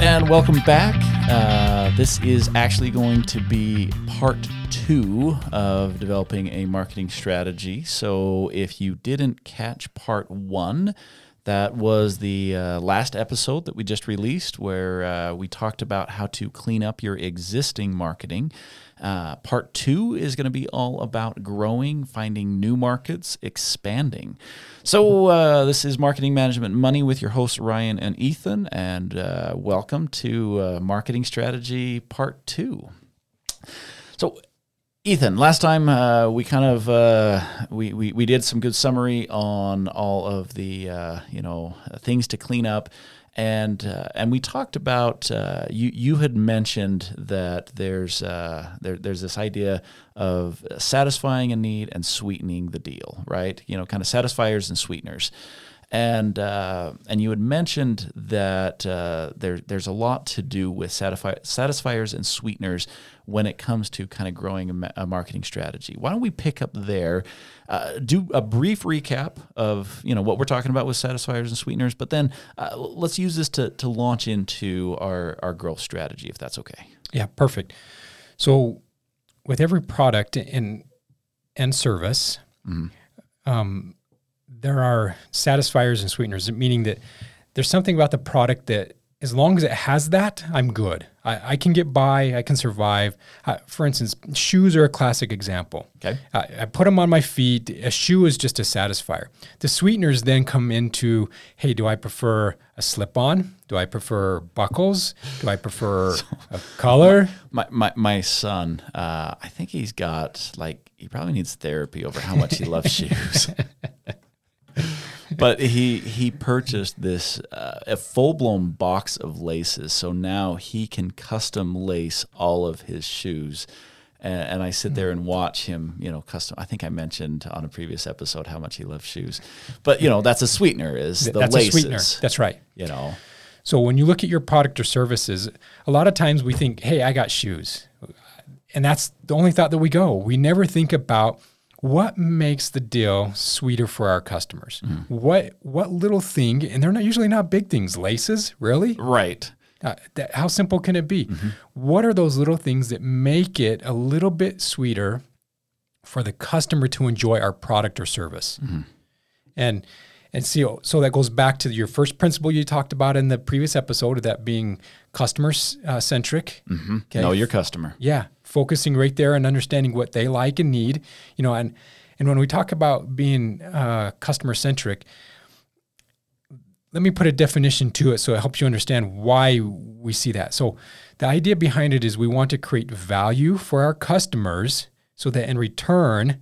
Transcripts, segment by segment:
and welcome back. Uh, this is actually going to be part two of developing a marketing strategy. So, if you didn't catch part one, that was the uh, last episode that we just released where uh, we talked about how to clean up your existing marketing. Uh, part two is going to be all about growing, finding new markets, expanding. So, uh, this is Marketing Management Money with your hosts, Ryan and Ethan, and uh, welcome to uh, Marketing Strategy Part Two. So, Ethan, last time uh, we kind of uh, we, we we did some good summary on all of the uh, you know things to clean up, and uh, and we talked about uh, you you had mentioned that there's uh, there, there's this idea of satisfying a need and sweetening the deal, right? You know, kind of satisfiers and sweeteners and uh, and you had mentioned that uh, there there's a lot to do with satisfi- satisfiers and sweeteners when it comes to kind of growing a, ma- a marketing strategy. Why don't we pick up there, uh, do a brief recap of you know what we're talking about with satisfiers and sweeteners, but then uh, let's use this to to launch into our our growth strategy if that's okay. Yeah, perfect. So with every product and and service. Um, there are satisfiers and sweeteners, meaning that there's something about the product that, as long as it has that, I'm good. I, I can get by. I can survive. Uh, for instance, shoes are a classic example. Okay. I, I put them on my feet. A shoe is just a satisfier. The sweeteners then come into, hey, do I prefer a slip-on? Do I prefer buckles? Do I prefer a color? My my, my son, uh, I think he's got like he probably needs therapy over how much he loves shoes. But he he purchased this uh, a full blown box of laces, so now he can custom lace all of his shoes. And, and I sit there and watch him, you know, custom. I think I mentioned on a previous episode how much he loves shoes, but you know that's a sweetener is the That's laces. a sweetener. That's right. You know, So when you look at your product or services, a lot of times we think, "Hey, I got shoes," and that's the only thought that we go. We never think about what makes the deal sweeter for our customers. Mm-hmm. What what little thing, and they're not usually not big things. Laces, really? right? Uh, that, how simple can it be? Mm-hmm. What are those little things that make it a little bit sweeter for the customer to enjoy our product or service? Mm-hmm. And and see, so that goes back to your first principle you talked about in the previous episode of that being customer uh, centric. Okay. Know your customer. Yeah, focusing right there and understanding what they like and need. You know, and and when we talk about being uh, customer centric, let me put a definition to it so it helps you understand why we see that. So, the idea behind it is we want to create value for our customers so that in return,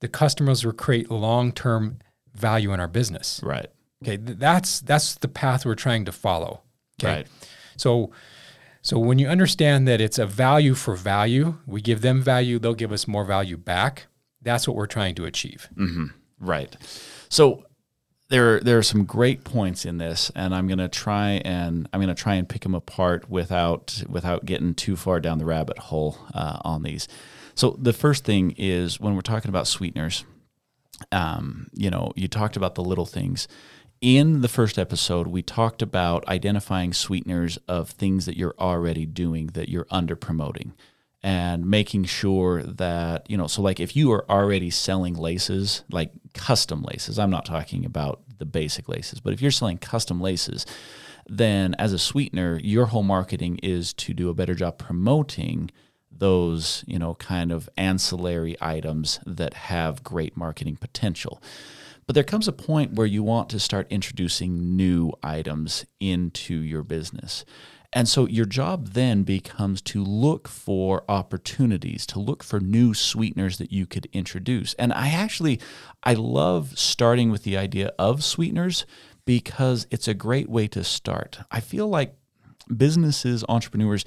the customers will create long term value in our business. Right. Okay, th- that's that's the path we're trying to follow. Okay. Right. So so when you understand that it's a value for value, we give them value, they'll give us more value back. That's what we're trying to achieve. Right. So there there are some great points in this, and I'm gonna try and I'm gonna try and pick them apart without without getting too far down the rabbit hole uh, on these. So the first thing is when we're talking about sweeteners, um, you know, you talked about the little things. In the first episode, we talked about identifying sweeteners of things that you're already doing that you're under promoting and making sure that, you know, so like if you are already selling laces, like custom laces, I'm not talking about the basic laces, but if you're selling custom laces, then as a sweetener, your whole marketing is to do a better job promoting those, you know, kind of ancillary items that have great marketing potential. But there comes a point where you want to start introducing new items into your business. And so your job then becomes to look for opportunities, to look for new sweeteners that you could introduce. And I actually I love starting with the idea of sweeteners because it's a great way to start. I feel like businesses, entrepreneurs,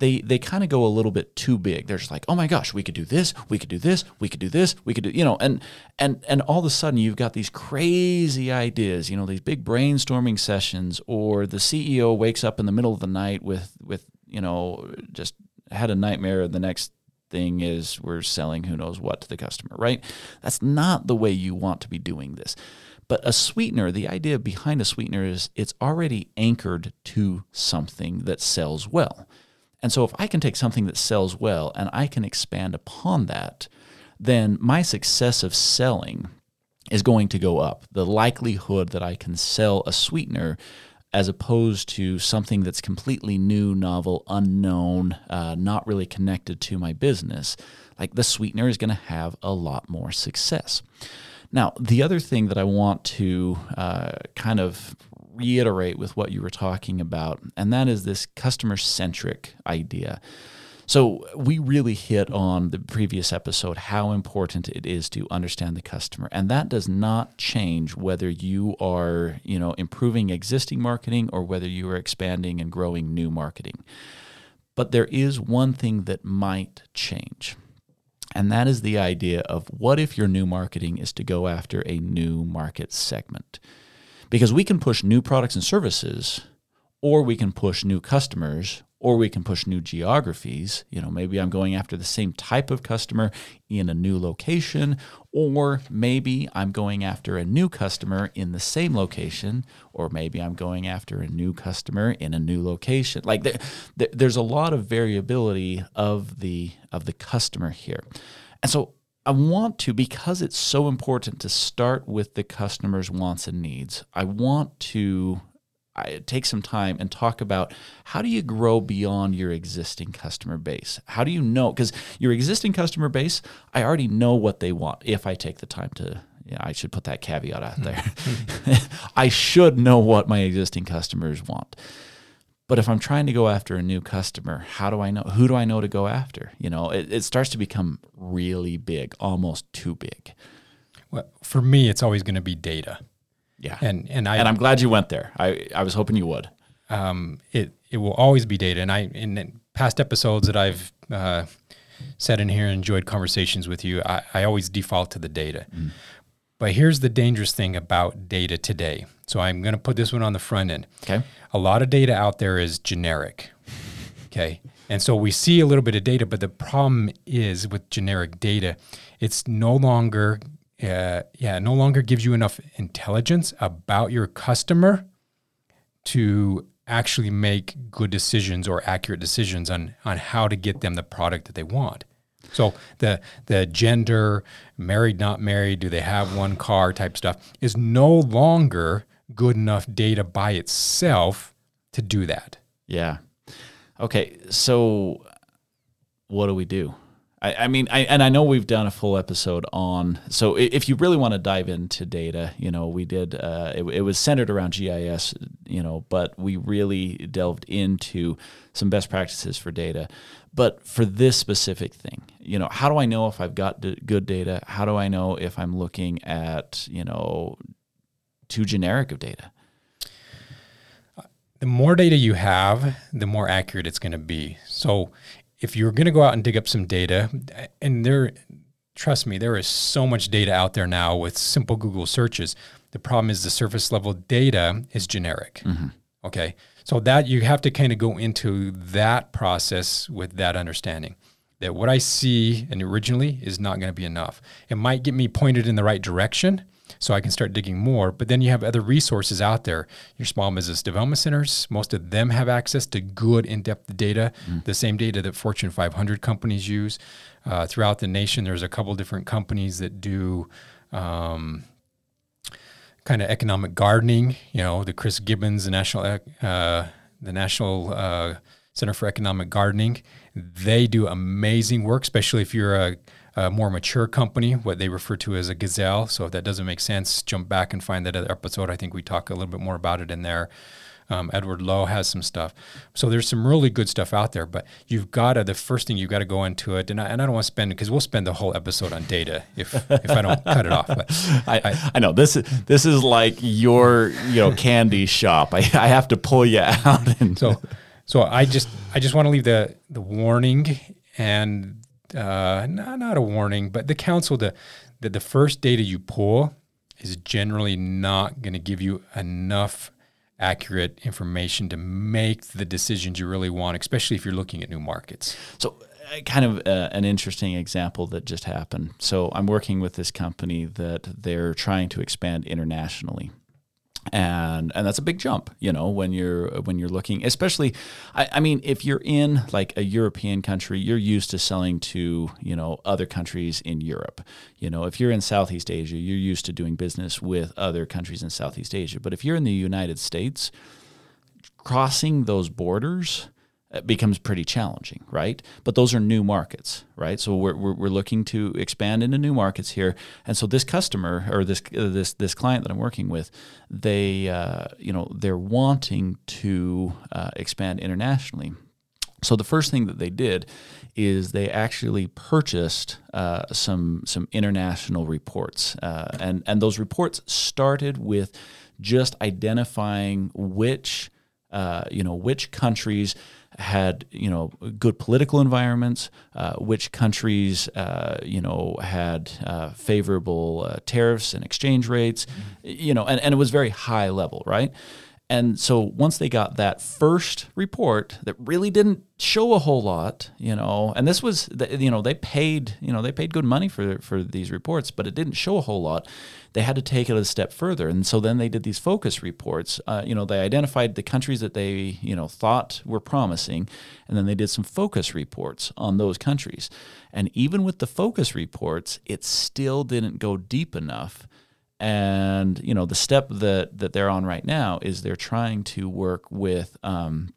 they they kind of go a little bit too big. They're just like, oh my gosh, we could do this, we could do this, we could do this, we could do, you know, and and and all of a sudden you've got these crazy ideas, you know, these big brainstorming sessions, or the CEO wakes up in the middle of the night with with you know just had a nightmare the next thing is we're selling who knows what to the customer, right? That's not the way you want to be doing this. But a sweetener, the idea behind a sweetener is it's already anchored to something that sells well. And so if I can take something that sells well and I can expand upon that, then my success of selling is going to go up. The likelihood that I can sell a sweetener as opposed to something that's completely new, novel, unknown, uh, not really connected to my business, like the sweetener is going to have a lot more success. Now, the other thing that I want to uh, kind of reiterate with what you were talking about, and that is this customer centric idea. So we really hit on the previous episode how important it is to understand the customer, and that does not change whether you are, you know, improving existing marketing or whether you are expanding and growing new marketing. But there is one thing that might change. And that is the idea of what if your new marketing is to go after a new market segment? Because we can push new products and services, or we can push new customers, or we can push new geographies. You know, maybe I'm going after the same type of customer in a new location, or maybe I'm going after a new customer in the same location, or maybe I'm going after a new customer in a new location. Like there, there, there's a lot of variability of the of the customer here, and so I want to because it's so important to start with the customer's wants and needs. I want to I take some time and talk about how do you grow beyond your existing customer base? How do you know? Because your existing customer base, I already know what they want if I take the time to. Yeah, I should put that caveat out there. Hmm. I should know what my existing customers want. But if I'm trying to go after a new customer, how do I know? Who do I know to go after? You know, it, it starts to become really big, almost too big. Well, for me, it's always going to be data. Yeah. And and I and I'm glad you went there. I, I was hoping you would. Um, it it will always be data. And I in past episodes that I've uh, said in here and enjoyed conversations with you, I, I always default to the data. Mm. But here's the dangerous thing about data today. So I'm going to put this one on the front end. Okay. A lot of data out there is generic. Okay. And so we see a little bit of data, but the problem is with generic data, it's no longer uh, yeah, no longer gives you enough intelligence about your customer to actually make good decisions or accurate decisions on on how to get them the product that they want. So the the gender, married, not married, do they have one car type stuff is no longer good enough data by itself to do that. Yeah. Okay. So what do we do? I, I mean, I, and I know we've done a full episode on. So if you really want to dive into data, you know, we did. Uh, it, it was centered around GIS, you know, but we really delved into some best practices for data. But for this specific thing, you know, how do I know if I've got d- good data? How do I know if I'm looking at, you know, too generic of data? the more data you have, the more accurate it's going to be. So if you're going to go out and dig up some data, and there, trust me, there is so much data out there now with simple Google searches. The problem is the surface level data is generic. Mm-hmm. Okay. So that you have to kind of go into that process with that understanding that what I see and originally is not going to be enough. It might get me pointed in the right direction, so I can start digging more. But then you have other resources out there. Your small business development centers, most of them have access to good in depth data, mm. the same data that Fortune 500 companies use. Uh, throughout the nation, there's a couple different companies that do. Um, kind of economic gardening, you know, the Chris Gibbons, the National, uh, the National uh, Center for Economic Gardening, they do amazing work, especially if you're a a more mature company, what they refer to as a gazelle. So if that doesn't make sense, jump back and find that other episode. I think we talk a little bit more about it in there. Um, Edward Lowe has some stuff. So there's some really good stuff out there, but you've got to, the first thing you've got to go into it, and I, and I don't want to spend, because we'll spend the whole episode on data if, if I don't cut it off. But I, I, I, know this is, this is like your, you know, candy shop. I, I have to pull you out. And so, so I just, I just want to leave the, the warning and uh, not, not a warning, but the counsel that, that the first data you pull is generally not going to give you enough accurate information to make the decisions you really want, especially if you're looking at new markets. So kind of uh, an interesting example that just happened. So I'm working with this company that they're trying to expand internationally and and that's a big jump you know when you're when you're looking especially I, I, mean if you're in like a european country you're used to selling to you know other countries in europe. You know if you're in southeast asia you're used to doing business with other countries in southeast asia. But if you're in the united states crossing those borders it becomes pretty challenging, right? But those are new markets, right? So we're, we're, we're, looking to expand into new markets here, and so this customer or this uh, this this client that I'm working with, they uh, you know they're wanting to uh, expand internationally. So the first thing that they did is they actually purchased uh, some some international reports, uh, and and those reports started with just identifying which uh, you know which countries had you know good political environments, uh, which countries uh, you know had uh, favorable uh, tariffs and exchange rates, mm-hmm. you know, and, and it was very high level, right? And so once they got that first report that really didn't show a whole lot, you know, and this was, you know, they paid, you know, they paid good money for for these reports, but it didn't show a whole lot. They had to take it a step further, and so then they did these focus reports. Uh, you know, they identified the countries that they, you know, thought were promising, and then they did some focus reports on those countries. And even with the focus reports, it still didn't go deep enough and you know the step that that they're on right now is they're trying to work with um,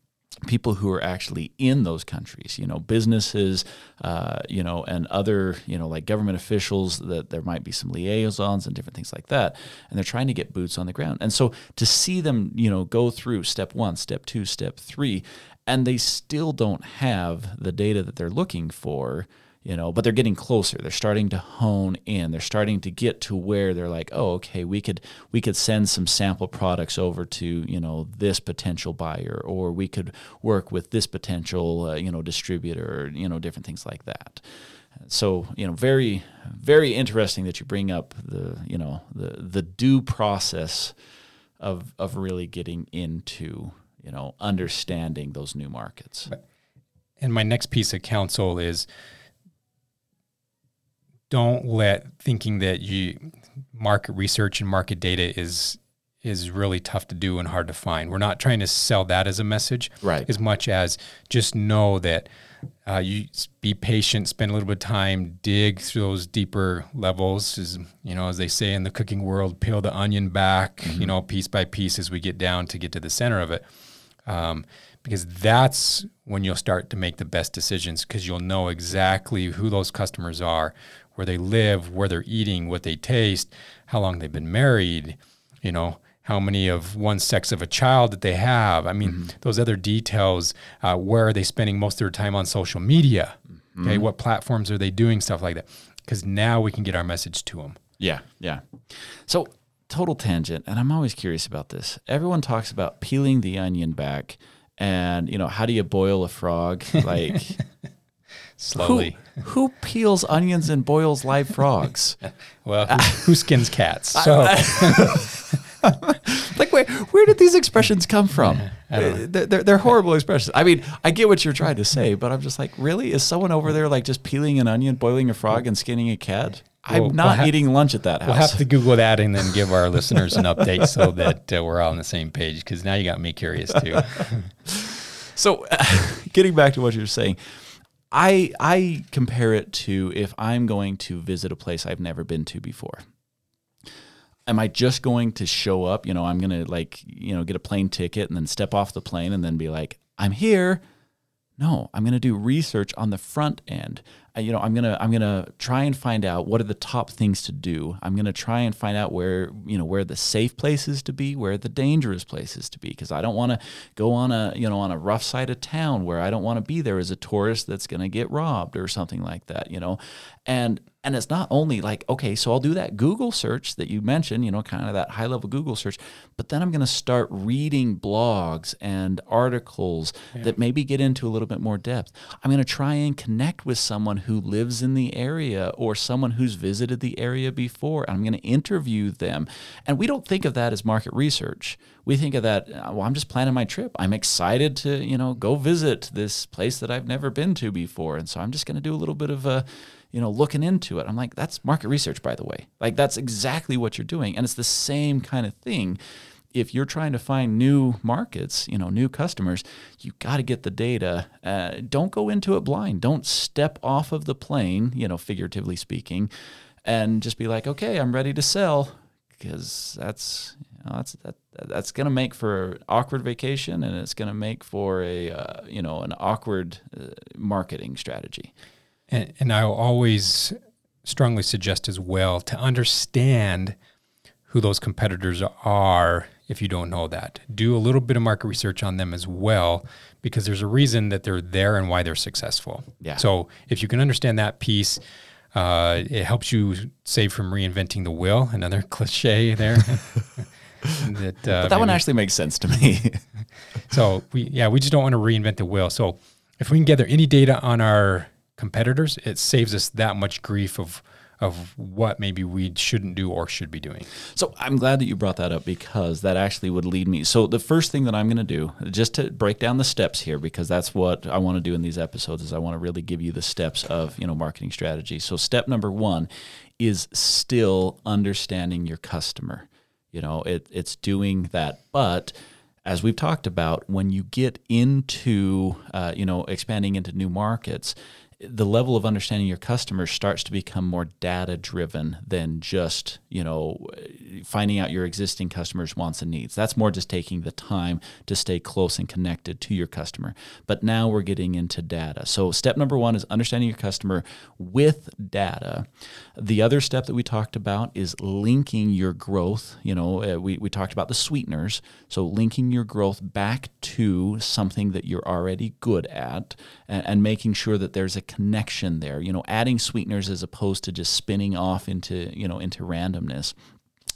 people who are actually in those countries you know businesses uh, you know and other you know like government officials that there might be some liaisons and different things like that. And they're trying to get boots on the ground. And so to see them you know go through step one step two step three and they still don't have the data that they're looking for you know but they're getting closer. They're starting to hone in. They're starting to get to where they're like oh okay we could we could send some sample products over to you know this potential buyer or we could work with this potential uh, you know distributor you know different things like that. So you know very very interesting that you bring up the you know the the due process of of really getting into you know understanding those new markets. And my next piece of counsel is don't let thinking that you market research and market data is is really tough to do and hard to find. We're not trying to sell that as a message, right? As much as just know that uh, you be patient, spend a little bit of time, dig through those deeper levels. As you know, as they say in the cooking world, peel the onion back, mm-hmm. you know, piece by piece as we get down to get to the center of it. Um, because that's when you'll start to make the best decisions because you'll know exactly who those customers are, where they live, where they're eating, what they taste, how long they've been married, you know, how many of one sex of a child that they have. I mean, mm-hmm. those other details. Uh, where are they spending most of their time on social media? Mm-hmm. Okay, what platforms are they doing? Stuff like that. Because now we can get our message to them. Yeah, yeah. So total tangent, and I'm always curious about this. Everyone talks about peeling the onion back, and you know, how do you boil a frog? Like slowly. Who, who, peels onions and boils live frogs? well, who, who, skins cats? So. like, where, where did these expressions come from? They're, they're, they're, horrible expressions. I mean, I get what you're trying to say, but I'm just like, really? Is someone over there like just peeling an onion, boiling a frog, and skinning a cat? I'm not we'll have, eating lunch at that house. We'll have to Google that and then give our listeners an update so that uh, we're all on the same page because now you got me curious too. so, uh, getting back to what you're saying, I I compare it to if I'm going to visit a place I've never been to before. Am I just going to show up? You know, I'm gonna like you know get a plane ticket and then step off the plane and then be like, I'm here. No, I'm going to do research on the front end. Uh, you know, I'm going to I'm going to try and find out what are the top things to do. I'm going to try and find out where, you know, where the safe places to be, where the dangerous places to be because I don't want to go on a, you know, on a rough side of town where I don't want to be there as a tourist that's going to get robbed or something like that, you know. And And it's not only like, okay, so I'll do that Google search that you mentioned, you know, kind of that high level Google search, but then I'm going to start reading blogs and articles yeah. that maybe get into a little bit more depth. I'm going to try and connect with someone who lives in the area or someone who's visited the area before. and I'm going to interview them. And we don't think of that as market research. We think of that, uh, well, I'm just planning my trip. I'm excited to, you know, go visit this place that I've never been to before. And so I'm just going to do a little bit of a, you know, looking into it. I'm like, that's market research, by the way. Like, that's exactly what you're doing. And it's the same kind of thing. If you're trying to find new markets, you know, new customers, you got to get the data. Uh, don't go into it blind. Don't step off of the plane, you know, figuratively speaking, and just be like, okay, I'm ready to sell, because that's you know, that's that, that's going to make for an awkward vacation, and it's going to make for a uh, you know an awkward uh, marketing strategy. And, and I will always strongly suggest as well to understand who those competitors are if you don't know that. Do a little bit of market research on them as well because there's a reason that they're there and why they're successful. Yeah. So if you can understand that piece, uh, it helps you save from reinventing the wheel. Another cliche there. that, uh, but that one actually makes sense to me. so we yeah we just don't want to reinvent the wheel. So if we can gather any data on our competitors, it saves us that much grief of of what maybe we shouldn't do or should be doing. So I'm glad that you brought that up because that actually would lead me. So the first thing that I'm going to do, just to break down the steps here, because that's what I want to do in these episodes, is I want to really give you the steps of you know marketing strategy. So step number one is still understanding your customer. You know, it, it's doing that, but as we've talked about, when you get into, uh, you know, expanding into new markets, the level of understanding your customers starts to become more data driven than just you know finding out your existing customers wants and needs. That's more just taking the time to stay close and connected to your customer. But now we're getting into data. So step number one is understanding your customer with data. The other step that we talked about is linking your growth you know uh, we, we talked about the sweeteners. So linking your growth back to something that you're already good at and, and making sure that there's a connection there. You know, adding sweeteners as opposed to just spinning off into you know into randomness.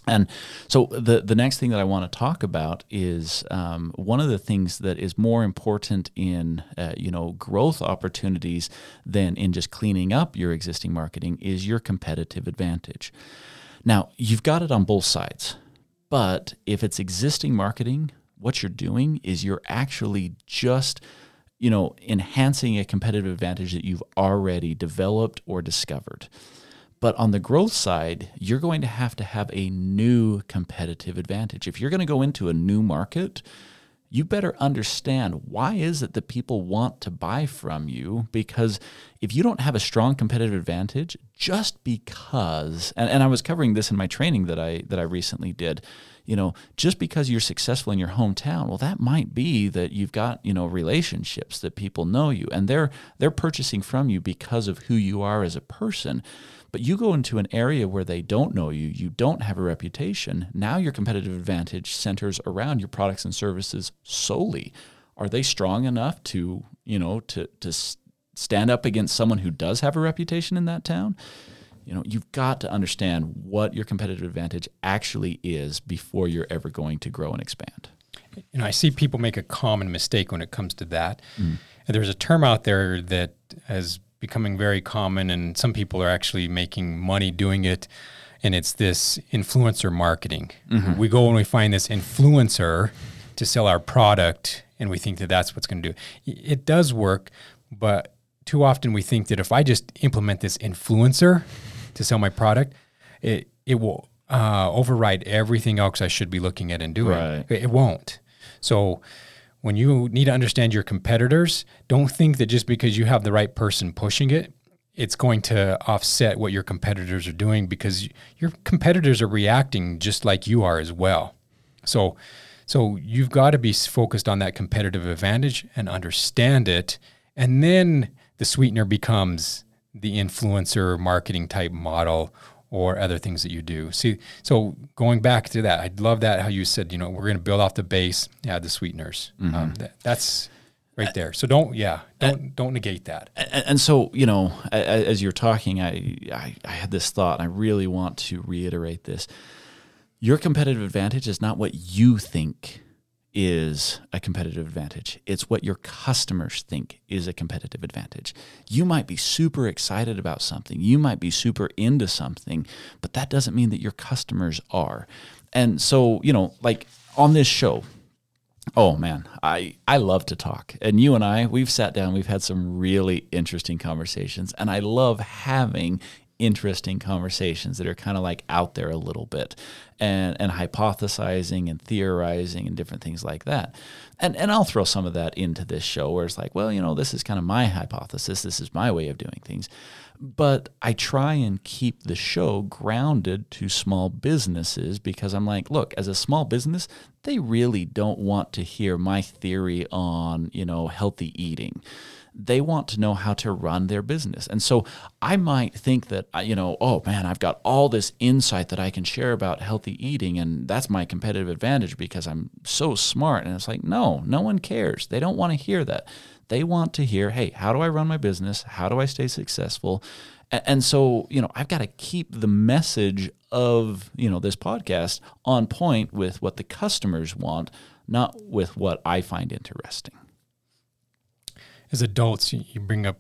And so the the next thing that I want to talk about is um, one of the things that is more important in uh, you know growth opportunities than in just cleaning up your existing marketing is your competitive advantage. Now you've got it on both sides, but if it's existing marketing, what you're doing is you're actually just you know, enhancing a competitive advantage that you've already developed or discovered. But on the growth side, you're going to have to have a new competitive advantage. If you're going to go into a new market, you better understand why is it that people want to buy from you because if you don't have a strong competitive advantage just because and, and i was covering this in my training that i that i recently did you know, just because you're successful in your hometown, well, that might be that you've got, you know, relationships that people know you and they're they're purchasing from you because of who you are as a person. But you go into an area where they don't know you, you don't have a reputation. Now your competitive advantage centers around your products and services solely. Are they strong enough to, you know, to to stand up against someone who does have a reputation in that town? you know you've got to understand what your competitive advantage actually is before you're ever going to grow and expand you know i see people make a common mistake when it comes to that mm. and there's a term out there that is becoming very common and some people are actually making money doing it and it's this influencer marketing mm-hmm. we go and we find this influencer to sell our product and we think that that's what's going to do it does work but too often we think that if i just implement this influencer to sell my product, it it will uh, override everything else I should be looking at and doing. Right. It won't. So when you need to understand your competitors, don't think that just because you have the right person pushing it, it's going to offset what your competitors are doing because your competitors are reacting just like you are as well. So so you've got to be focused on that competitive advantage and understand it and then the sweetener becomes the influencer marketing type model or other things that you do. See, so going back to that, I love that how you said, you know, we're going to build off the base, add the sweeteners. Mm-hmm. Um, that, that's right there. So don't, yeah, don't don't negate that. and, and so you know as you're talking I, I i had this thought and i really want to reiterate this your competitive advantage is not what you think is a competitive advantage. It's what your customers think is a competitive advantage. You might be super excited about something. You might be super into something but that doesn't mean that your customers are. And so you know like on this show Oh man, I I love to talk. And you and I, we've sat down, we've had some really interesting conversations, and I love having interesting conversations that are kind of like out there a little bit and and hypothesizing and theorizing and different things like that. And and I'll throw some of that into this show where it's like, well, you know, this is kind of my hypothesis, this is my way of doing things. But I try and keep the show grounded to small businesses because I'm like, look, as a small business, they really don't want to hear my theory on, you know, healthy eating. They want to know how to run their business. And so I might think that, you know, oh man, I've got all this insight that I can share about healthy eating, and that's my competitive advantage because I'm so smart. And it's like, no, no one cares. They don't want to hear that. They want to hear, hey, how do I run my business? How do I stay successful? And so, you know, I've got to keep the message of, you know, this podcast on point with what the customers want, not with what I find interesting. As adults, you bring up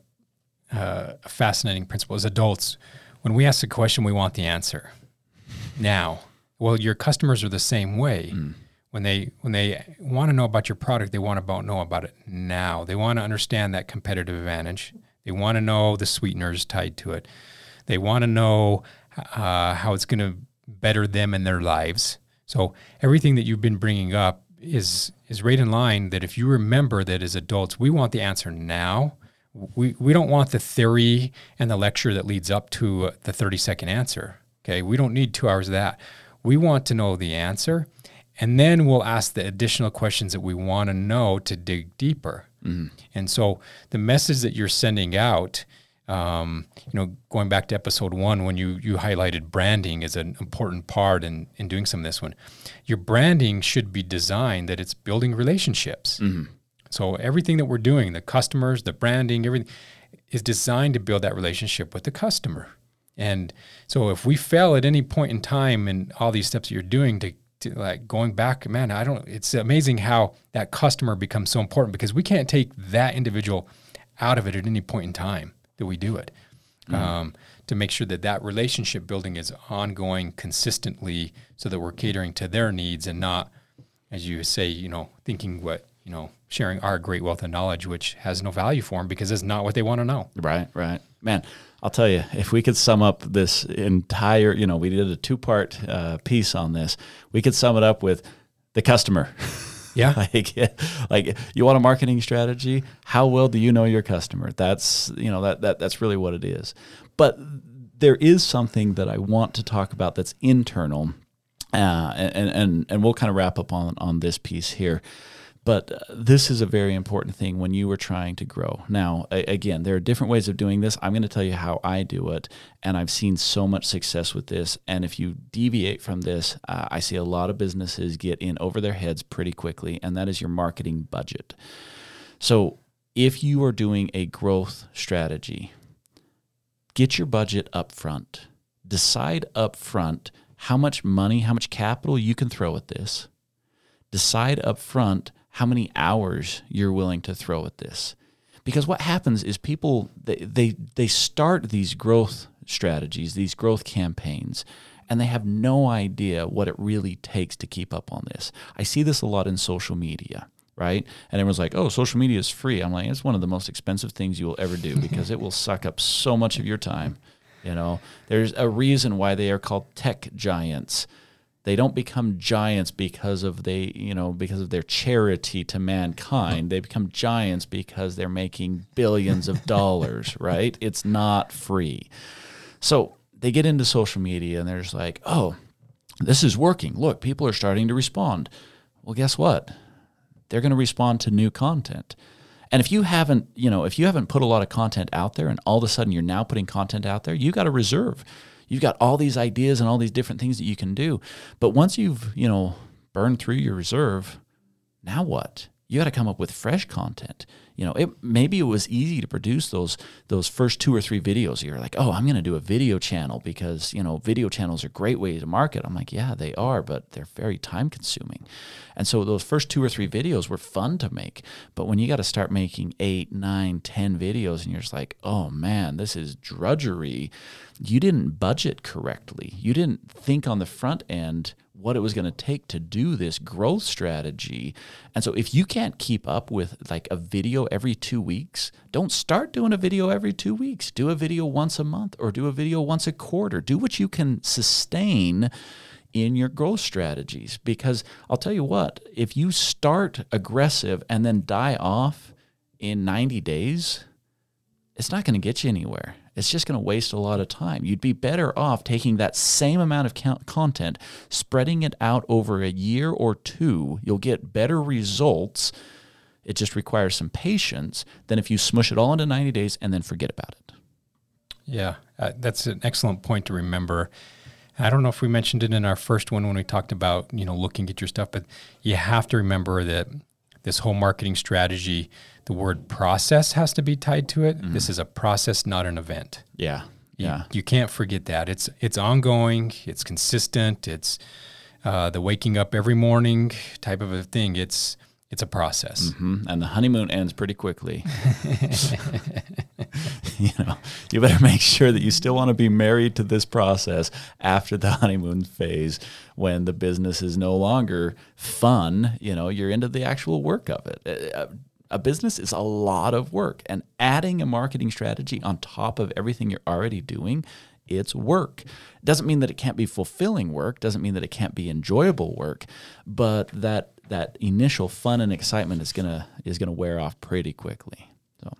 uh, a fascinating principle. As adults, when we ask a question, we want the answer now. Well, your customers are the same way. When they when they want to know about your product, they want to know about it now. They want to understand that competitive advantage. They want to know the sweeteners tied to it. They want to know uh, how it's going to better them and their lives. So everything that you've been bringing up is is right in line. That if you remember that as adults, we want the answer now. We we don't want the theory and the lecture that leads up to uh, the thirty second answer. Okay, we don't need two hours of that. We want to know the answer, and then we'll ask the additional questions that we want to know to dig deeper. And so the message that you're sending out, um, you know, going back to episode one when you you highlighted branding as an important part in in doing some of this one, your branding should be designed that it's building relationships. So everything that we're doing, the customers, the branding, everything is designed to build that relationship with the customer. And so if we fail at any point in time in all these steps that you're doing to, to like going back, man, I don't it's amazing how that customer becomes so important because we can't take that individual out of it at any point in time that we do it. Um, to make sure that that relationship building is ongoing consistently so that we're catering to their needs and not as you say, you know, thinking what, you know, sharing our great wealth of knowledge, which has no value for them because it's not what they want to know. Right, right. Man, I'll tell you, if we could sum up this entire, you know, we did a two part uh, piece on this, we could sum it up with the customer. Yeah. like, like you want a marketing strategy? How well do you know your customer? That's, you know, that, that that's really what it is. But there is something that I want to talk about that's internal, uh, and, and and we'll kind of wrap up on on this piece here. But uh, this is a very important thing when you are trying to grow. Now, again, there are different ways of doing this. I'm going to tell you how I do it, and I've seen so much success with this. And if you deviate from this, uh, I see a lot of businesses get in over their heads pretty quickly, and that is your marketing budget. So, if you are doing a growth strategy, get your budget up front. Decide up front how much money, how much capital you can throw at this. Decide up front how many hours you're willing to throw at this. Because what happens is people they they, they start these growth strategies, these growth campaigns, and they have no idea what it really takes to keep up on this. I see this a lot in social media right? And everyone's like, "Oh, social media is free." I'm like, "It's one of the most expensive things you will ever do because it will suck up so much of your time." You know, there's a reason why they are called tech giants. They don't become giants because of they, you know, because of their charity to mankind. They become giants because they're making billions of dollars, right? It's not free. So they get into social media and they're just like, "Oh, this is working. Look, people are starting to respond." Well, guess what? they're going to respond to new content. And if you haven't, you know, if you haven't put a lot of content out there and all of a sudden you're now putting content out there, you got a reserve. You've got all these ideas and all these different things that you can do. But once you've, you know, burned through your reserve, now what? You got to come up with fresh content. You know, it maybe it was easy to produce those those first two or three videos. You're like, oh, I'm going to do a video channel because you know video channels are a great way to market. I'm like, yeah, they are, but they're very time consuming. And so those first two or three videos were fun to make. But when you got to start making eight, nine, ten videos, and you're just like, oh man, this is drudgery. You didn't budget correctly. You didn't think on the front end what it was going to take to do this growth strategy. And so if you can't keep up with like a video every 2 weeks, don't start doing a video every 2 weeks. Do a video once a month or do a video once a quarter. Do what you can sustain in your growth strategies because I'll tell you what, if you start aggressive and then die off in 90 days, it's not going to get you anywhere. It's just going to waste a lot of time. You'd be better off taking that same amount of content, spreading it out over a year or two. You'll get better results. It just requires some patience than if you smush it all into 90 days and then forget about it. Yeah, uh, that's an excellent point to remember. I don't know if we mentioned it in our first one when we talked about, you know, looking at your stuff, but you have to remember that this whole marketing strategy, the word process has to be tied to it. Mm-hmm. This is a process, not an event. Yeah. Yeah. You, you, can't forget that. It's it's ongoing, it's consistent, it's uh, the waking up every morning type of a thing. It's it's a process. Mm-hmm. And the honeymoon ends pretty quickly. you know, you better make sure that you still want to be married to this process after the honeymoon phase when the business is no longer fun. You know, you're into the actual work of it. A business is a lot of work, and adding a marketing strategy on top of everything you're already doing it's work. Doesn't mean that it can't be fulfilling work, doesn't mean that it can't be enjoyable work, but that that initial fun and excitement is gonna is gonna wear off pretty quickly. So,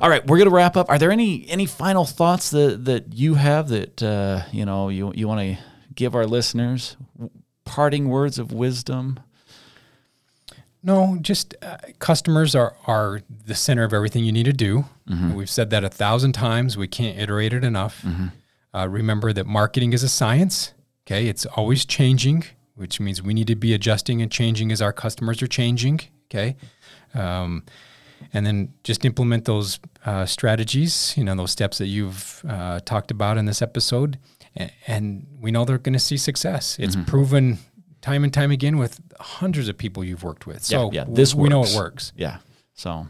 all right, we're gonna wrap up. Are there any any final thoughts that that you have that uh, you know you you want to give our listeners? Parting words of wisdom. No, just uh, customers are are the center of everything you need to do. Mm-hmm. We've said that a thousand times. We can't iterate it enough. Mm-hmm. Uh, remember that marketing is a science. Okay, it's always changing which means we need to be adjusting and changing as our customers are changing. Okay. Um, and then just implement those uh, strategies, you know, those steps that you've uh, talked about in this episode. And, and we know they're going to see success. It's mm-hmm. proven time and time again with hundreds of people you've worked with. So yeah, yeah. this we, we know it works. Yeah. So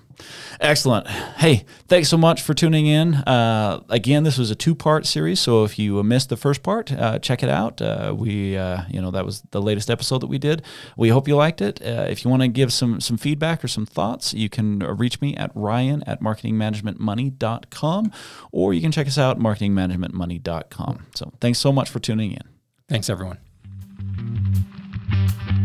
excellent. Hey, thanks so much for tuning in. Uh, again, this was a two part series. So if you missed the first part, uh, check it out. Uh, we, uh, you know, that was the latest episode that we did. We hope you liked it. Uh, if you want to give some, some feedback or some thoughts, you can reach me at ryan at marketingmanagementmoney.com or you can check us out at marketingmanagementmoney.com. So thanks so much for tuning in. Thanks, everyone.